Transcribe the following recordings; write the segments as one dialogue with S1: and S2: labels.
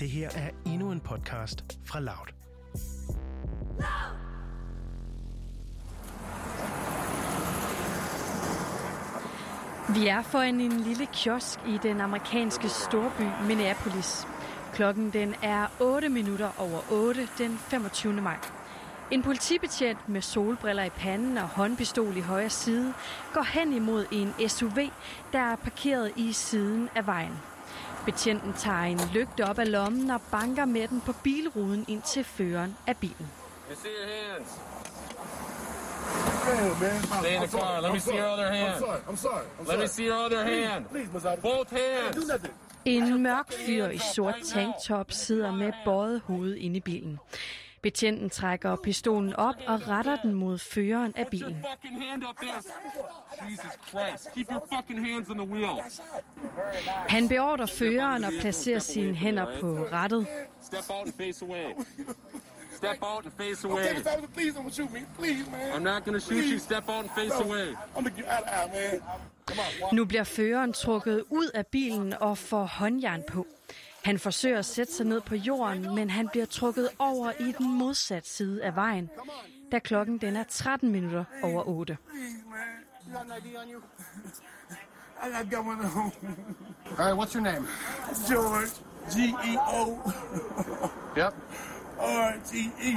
S1: Det her er endnu en podcast fra Loud.
S2: Vi er foran en lille kiosk i den amerikanske storby Minneapolis. Klokken den er 8 minutter over 8 den 25. maj. En politibetjent med solbriller i panden og håndpistol i højre side går hen imod en SUV, der er parkeret i siden af vejen. Betjenten tager en lygte op af lommen og banker med den på bilruden ind til føreren af bilen.
S3: You see your hands.
S4: Damn, man.
S3: Stay in the
S4: I'm
S3: car. Let me
S4: I'm
S3: see your other hand.
S4: I'm sorry. I'm sorry. I'm
S3: Let me see your other hand.
S4: Please, Mazzotti.
S3: Both hands.
S4: Do nothing.
S2: En mørk fyr i sort tanktop sidder med bøjet hoved inde i bilen. Betjenten trækker pistolen op og retter den mod føreren af bilen.
S3: fucking hand up there. Jesus Christ. Keep your fucking hands on the wheel.
S2: Han beordrer føreren at placere sine hænder på rattet.
S3: Step out and face away.
S4: Taking time. Please don't shoot me. Please, man.
S3: I'm not gonna shoot you. Step out and face
S4: No,
S3: away.
S4: I'm gonna get out of here, man. Come on, walk.
S2: Nu bliver føreren trukket ud af bilen og får håndjern på. Han forsøger at sætte sig ned på jorden, men han bliver trukket over i den modsatte side af vejen, da klokken den er 13 minutter over 8.
S4: Please, man. You got an ID on you? I got got one at home.
S3: All right, what's your name?
S4: George. G E O
S3: Yep.
S4: R G E.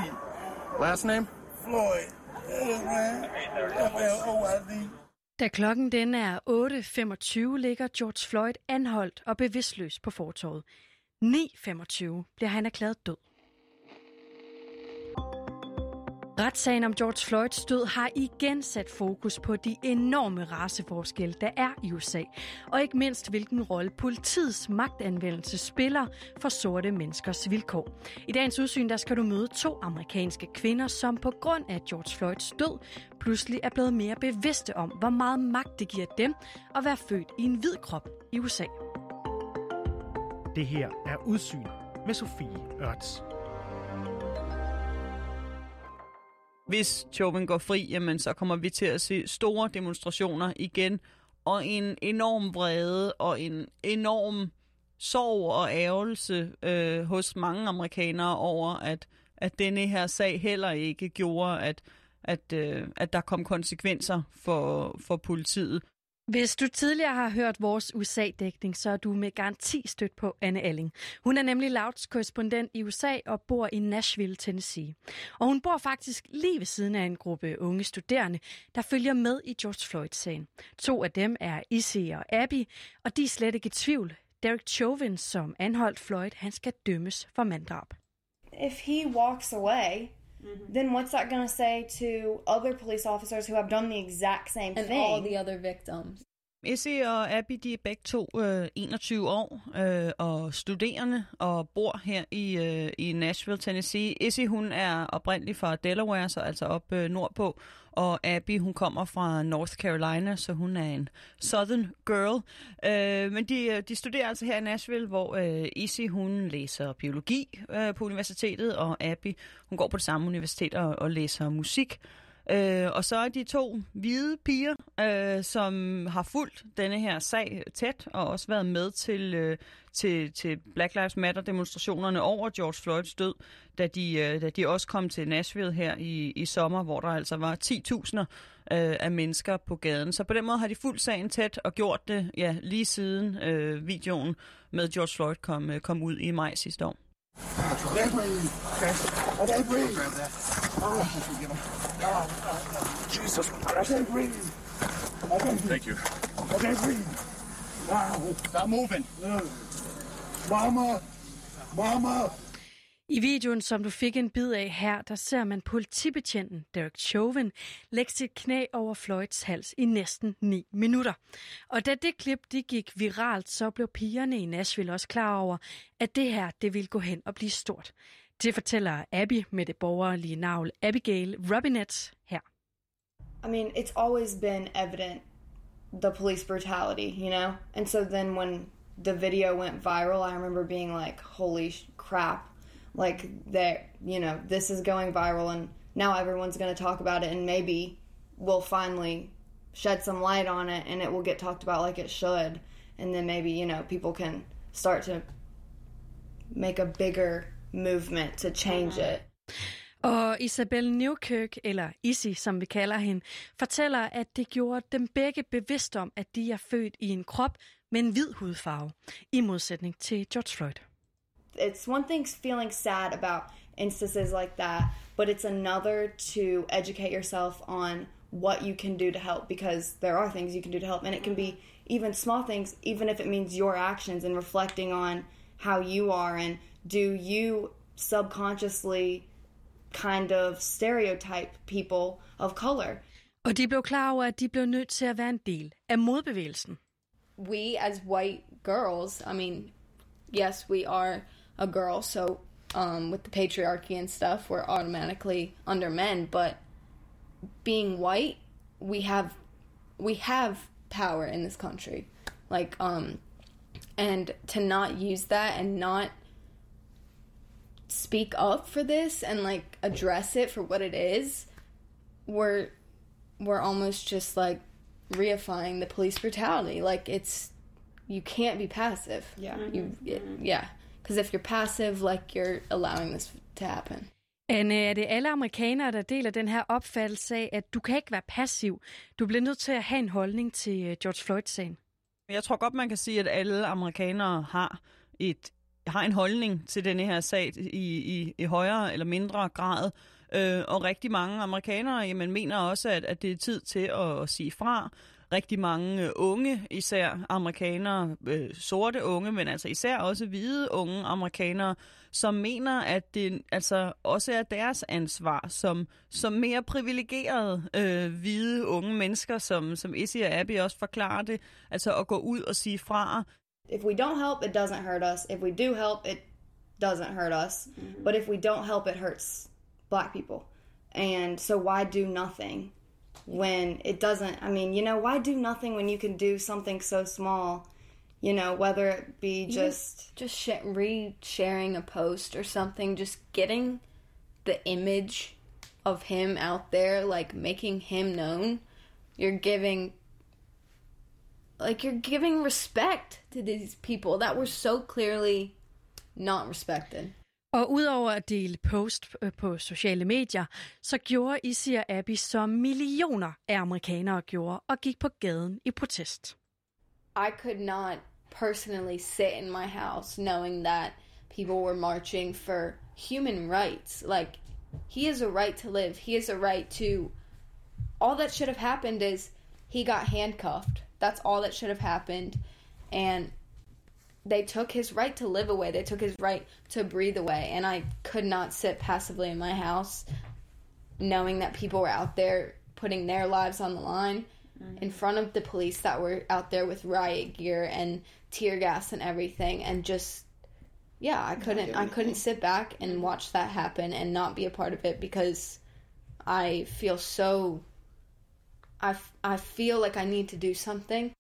S3: Last name?
S4: Floyd. Yeah, man. F L O I D.
S2: Da klokken den er 8.25, ligger George Floyd anholdt og bevidstløs på fortorvet. 9.25 bliver han erklæret død. Retssagen om George Floyds død har igen sat fokus på de enorme raceforskelle, der er i USA, og ikke mindst hvilken rolle politiets magtanvendelse spiller for sorte menneskers vilkår. I dagens udsyn der skal du møde to amerikanske kvinder, som på grund af George Floyds død pludselig er blevet mere bevidste om, hvor meget magt det giver dem at være født i en hvid krop i USA.
S1: Det her er Udsyn med Sofie Ørts.
S5: Hvis Chauvin går fri, jamen, så kommer vi til at se store demonstrationer igen, og en enorm vrede og en enorm sorg og ærgelse øh, hos mange amerikanere over, at, at denne her sag heller ikke gjorde, at, at, øh, at der kom konsekvenser for, for politiet.
S2: Hvis du tidligere har hørt vores USA-dækning, så er du med garanti stødt på Anne Alling. Hun er nemlig Louds korrespondent i USA og bor i Nashville, Tennessee. Og hun bor faktisk lige ved siden af en gruppe unge studerende, der følger med i George Floyd-sagen. To af dem er Izzy og Abby, og de er slet ikke i tvivl. Derek Chauvin, som anholdt Floyd, han skal dømmes for manddrab.
S6: if he walks away, then what's that going to say to other police officers who have done the exact same
S7: and
S6: thing?
S7: all the other victims.
S5: Essie og Abby, de er begge to øh, 21 år øh, og studerende og bor her i, øh, i Nashville, Tennessee. Essie, hun er oprindelig fra Delaware, så altså op øh, nordpå, og Abby, hun kommer fra North Carolina, så hun er en Southern girl. Øh, men de, øh, de studerer altså her i Nashville, hvor øh, Izzy, hun læser biologi øh, på universitetet, og Abby, hun går på det samme universitet og, og læser musik. Øh, og så er de to hvide piger, øh, som har fulgt denne her sag tæt, og også været med til, øh, til, til Black Lives Matter-demonstrationerne over George Floyds død, da de, øh, da de også kom til Nashville her i, i sommer, hvor der altså var 10.000 øh, af mennesker på gaden. Så på den måde har de fulgt sagen tæt og gjort det ja, lige siden øh, videoen med George Floyd kom, øh, kom ud i maj sidste år.
S4: They breathe. Oh, breathe. Jesus Christ. They breathe. Okay.
S3: Thank you.
S4: Okay, breathe. Wow.
S3: Stop moving.
S4: Mama. Mama.
S2: I videoen, som du fik en bid af her, der ser man politibetjenten Derek Chauvin lægge sit knæ over Floyds hals i næsten 9 minutter. Og da det klip det gik viralt, så blev pigerne i Nashville også klar over, at det her det ville gå hen og blive stort. Det fortæller Abby med det borgerlige navn Abigail Robinette her.
S6: I mean, it's always been evident the police brutality, you know? And so then when the video went viral, I remember being like, holy crap. Like, that, you know, this is going viral and now everyone's going to talk about it and maybe we'll finally shed some light on it and it will get talked about like it should. And then maybe, you know, people can start to make a bigger movement to change it.
S2: Og Isabel Newkirk, eller Issy, som vi kalder hende, fortæller, at det gjorde dem begge bevidst om, at de er født i en krop med en hvid hudfarve, i modsætning til George Floyd.
S6: It's one thing feeling sad about instances like that, but it's another to educate yourself on what you can do to help because there are things you can do to help and it can be even small things even if it means your actions and reflecting on how you are and do you subconsciously kind of stereotype people of color
S2: Og de blev klar over, at de blev nødt til at være en del af modbevægelsen.
S7: we as white girls, I mean, yes, we are a girl, so um, with the patriarchy and stuff, we're automatically under men. But being white, we have we have power in this country, like um, and to not use that and not speak up for this and like address it for what it is, we're we're almost just like reifying the police brutality. Like it's you can't be passive.
S6: Yeah.
S7: You it, yeah. Because if you're passive, like you're allowing this to happen.
S2: Anne, er det alle amerikanere, der deler den her opfattelse af, at du kan ikke være passiv. Du bliver nødt til at have en holdning til øh, George Floyd-sagen.
S5: Jeg tror godt, man kan sige, at alle amerikanere har et har en holdning til denne her sag i, i, i højere eller mindre grad. Øh, og rigtig mange amerikanere jamen, mener også, at, at det er tid til at, at sige fra. Rigtig mange øh, unge, især amerikanere, øh, sorte unge, men altså især også hvide unge amerikanere, som mener, at det altså også er deres ansvar som, som mere privilegerede øh, hvide unge mennesker, som, som Issy og Abby også forklarer det, altså at gå ud og sige fra.
S6: If we don't help, it doesn't hurt us. If we do help, it doesn't hurt us. Mm-hmm. But if we don't help, it hurts black people. And so why do nothing when it doesn't? I mean, you know, why do nothing when you can do something so small? You know, whether it be just
S7: Just sh- re-sharing a post or something, just getting the image of him out there, like making him known. You're giving like you're giving respect to these people that were so clearly not respected.
S2: Og udover at dele post øh, på sociale medier, så gjorde og Abby, som millioner af amerikanere gjorde, og gik på gaden i protest.
S7: I could not personally sit in my house knowing that people were marching for human rights. Like, he has a right to live. He has a right to. All that should have happened is he got handcuffed. That's all that should have happened. And they took his right to live away. They took his right to breathe away. And I could not sit passively in my house knowing that people were out there putting their lives on the line in front of the police that were out there with riot gear and tear gas and everything and just yeah i couldn't i couldn't sit back and watch that happen and not be a part of it because i feel so i, I feel like i need to do something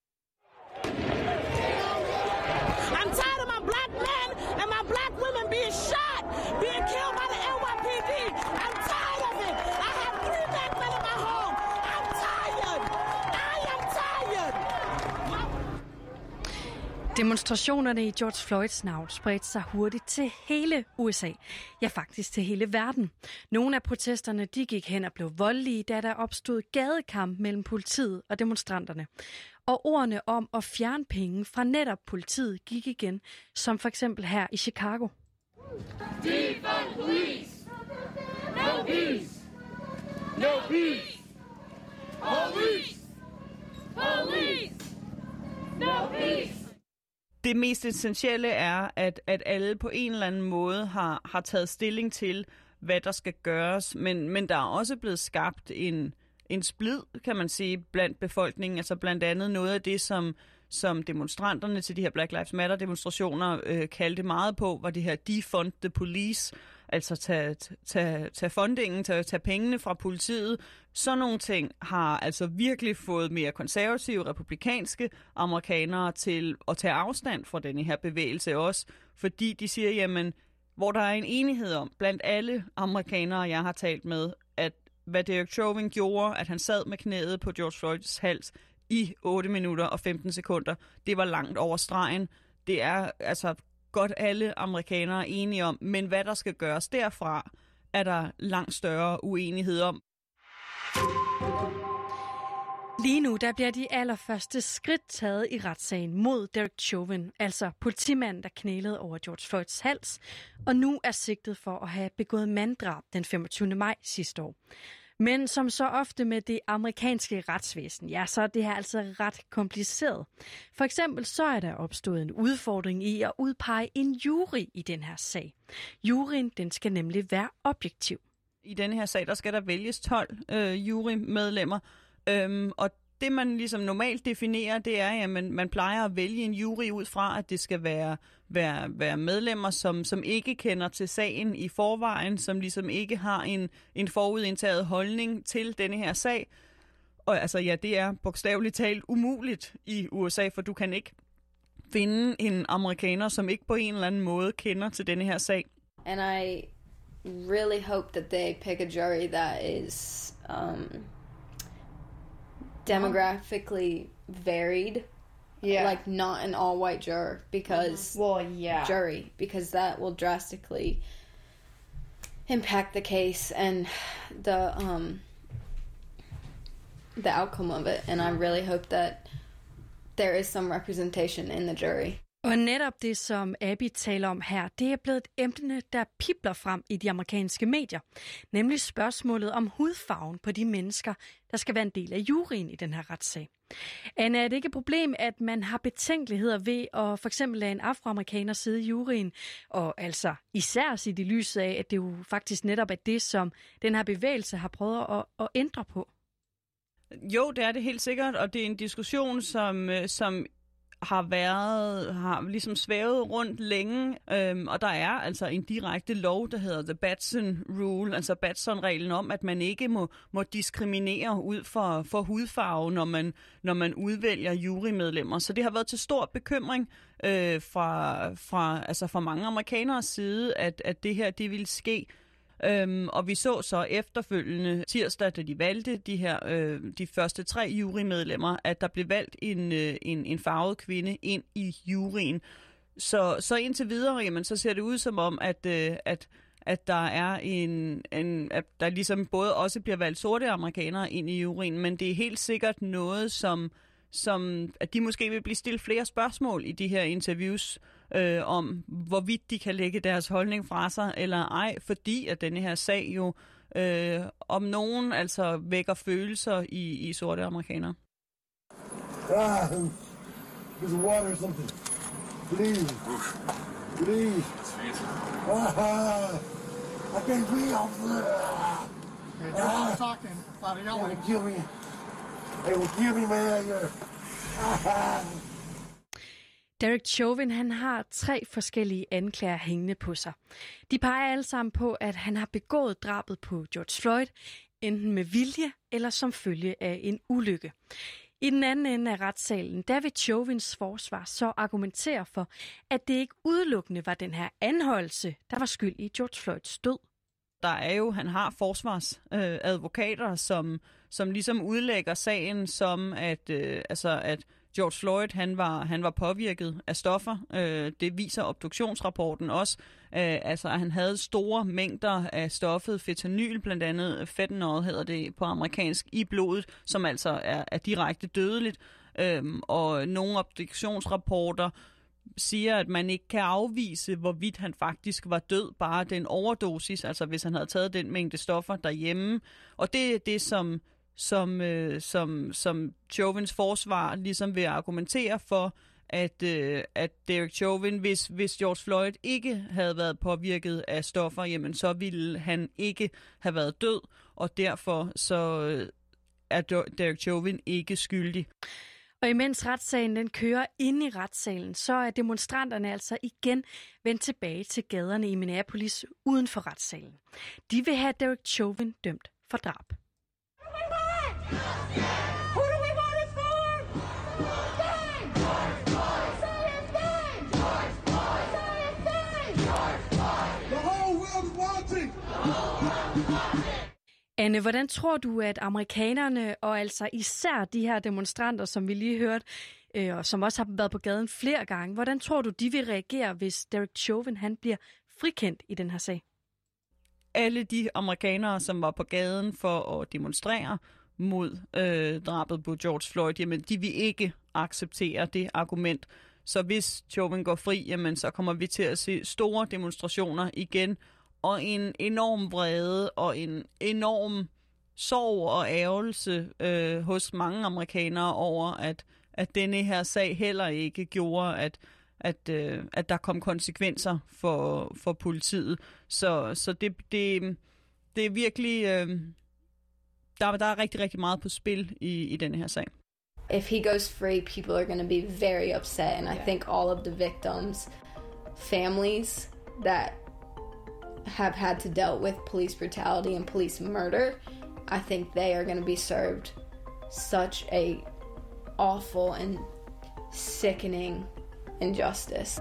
S2: Demonstrationerne i George Floyds navn spredte sig hurtigt til hele USA. Ja, faktisk til hele verden. Nogle af protesterne de gik hen og blev voldelige, da der opstod gadekamp mellem politiet og demonstranterne. Og ordene om at fjerne penge fra netop politiet gik igen, som for eksempel her i Chicago.
S3: No peace. No peace! Police. No peace.
S5: Det mest essentielle er, at, at alle på en eller anden måde har, har taget stilling til, hvad der skal gøres, men, men der er også blevet skabt en, en splid, kan man sige, blandt befolkningen. Altså blandt andet noget af det, som, som demonstranterne til de her Black Lives Matter demonstrationer øh, kaldte meget på, var det her defund the police, altså tage, tage, tage fundingen, tage, tage pengene fra politiet. Sådan nogle ting har altså virkelig fået mere konservative, republikanske amerikanere til at tage afstand fra denne her bevægelse også, fordi de siger, jamen, hvor der er en enighed om, blandt alle amerikanere, jeg har talt med, at hvad Derek Chauvin gjorde, at han sad med knæet på George Floyds hals i 8 minutter og 15 sekunder, det var langt over stregen. Det er altså godt alle amerikanere er enige om, men hvad der skal gøres derfra, er der langt større uenighed om.
S2: Lige nu der bliver de allerførste skridt taget i retssagen mod Derek Chauvin, altså politimanden, der knælede over George Floyds hals, og nu er sigtet for at have begået manddrab den 25. maj sidste år. Men som så ofte med det amerikanske retsvæsen, ja, så er det her altså ret kompliceret. For eksempel så er der opstået en udfordring i at udpege en jury i den her sag. Juryen, den skal nemlig være objektiv.
S5: I denne her sag, der skal der vælges 12 øh, jurymedlemmer, Øhm, og det, man ligesom normalt definerer, det er, at man, man plejer at vælge en jury ud fra, at det skal være, være, være medlemmer, som, som ikke kender til sagen i forvejen, som ligesom ikke har en, en forudindtaget holdning til denne her sag. Og altså ja, det er bogstaveligt talt umuligt i USA, for du kan ikke finde en amerikaner, som ikke på en eller anden måde kender til denne her sag.
S7: And I really hope that they pick a jury that is um, demographically varied.
S6: Yeah.
S7: Like not an all white juror because
S6: well, yeah.
S7: jury because that will drastically impact the case and the um the outcome of it and I really hope that there is some representation in the jury.
S2: Og netop det, som Abby taler om her, det er blevet et emne, der pipler frem i de amerikanske medier. Nemlig spørgsmålet om hudfarven på de mennesker, der skal være en del af juryen i den her retssag. Anna, er det ikke et problem, at man har betænkeligheder ved at for eksempel lade en afroamerikaner sidde i juryen, og altså især sit i lyset af, at det jo faktisk netop er det, som den her bevægelse har prøvet at, at ændre på?
S5: Jo, det er det helt sikkert, og det er en diskussion, som, øh, som har været, har ligesom svævet rundt længe, øhm, og der er altså en direkte lov, der hedder The Batson Rule, altså Batson-reglen om, at man ikke må, må diskriminere ud for, for hudfarve, når man, når man udvælger jurymedlemmer. Så det har været til stor bekymring øh, fra, fra, altså fra mange amerikaneres side, at, at det her det ville ske. Øhm, og vi så så efterfølgende tirsdag, da de valgte de her øh, de første tre jurymedlemmer, at der blev valgt en, øh, en, en farvet kvinde ind i juryen. Så, så indtil videre, jamen, så ser det ud som om, at, øh, at at der er en, en at der ligesom både også bliver valgt sorte amerikanere ind i juryen, men det er helt sikkert noget, som, som at de måske vil blive stillet flere spørgsmål i de her interviews, øh, om, hvorvidt de kan lægge deres holdning fra sig eller ej, fordi at denne her sag jo øh, om nogen altså vækker følelser i, i sorte amerikanere.
S8: Ah, there's water or something. Please. Please. Ah, I can't breathe there.
S9: Don't talking, a lot of
S8: They will
S9: yelling.
S8: kill me. They will kill me, man. Ah.
S2: Derek Chauvin han har tre forskellige anklager hængende på sig. De peger alle sammen på, at han har begået drabet på George Floyd, enten med vilje eller som følge af en ulykke. I den anden ende af retssalen, der vil Chauvins forsvar så argumentere for, at det ikke udelukkende var den her anholdelse, der var skyld i George Floyds død.
S5: der er jo, han har forsvarsadvokater, øh, advokater, som, som ligesom udlægger sagen som, at, øh, altså, at George Floyd, han var, han var påvirket af stoffer. Øh, det viser obduktionsrapporten også. Øh, altså, at han havde store mængder af stoffet fentanyl, blandt andet fentanyl hedder det på amerikansk, i blodet, som altså er, er direkte dødeligt. Øh, og nogle obduktionsrapporter siger, at man ikke kan afvise, hvorvidt han faktisk var død, bare den overdosis, altså hvis han havde taget den mængde stoffer derhjemme. Og det er det, som, som, øh, som, som Chauvins forsvar ligesom vil argumentere for, at, øh, at Derek Chauvin, hvis, hvis George Floyd ikke havde været påvirket af stoffer, jamen så ville han ikke have været død, og derfor så øh, er Derek Chauvin ikke skyldig.
S2: Og imens retssagen den kører ind i retssalen, så er demonstranterne altså igen vendt tilbage til gaderne i Minneapolis uden for retssalen. De vil have Derek Chauvin dømt for drab. Anne, hvordan tror du, at amerikanerne, og altså især de her demonstranter, som vi lige hørte, øh, og som også har været på gaden flere gange. Hvordan tror du, de vil reagere, hvis Derek Chauvin han bliver frikendt i den her sag?
S5: Alle de amerikanere, som var på gaden for at demonstrere mod øh, drabet på George Floyd, jamen de vil ikke acceptere det argument. Så hvis Chauvin går fri, jamen så kommer vi til at se store demonstrationer igen, og en enorm vrede og en enorm sorg og ærgelse øh, hos mange amerikanere over, at, at denne her sag heller ikke gjorde, at, at, øh, at der kom konsekvenser for, for politiet. Så, så det, det, det er virkelig... Øh, der, der er rigtig, rigtig meget på spil i, i denne her sag.
S7: If he goes free, people are going to be very upset, and I think all of the victims' families that have had to deal with police brutality and police murder, I think they are going to be served such a awful and sickening injustice.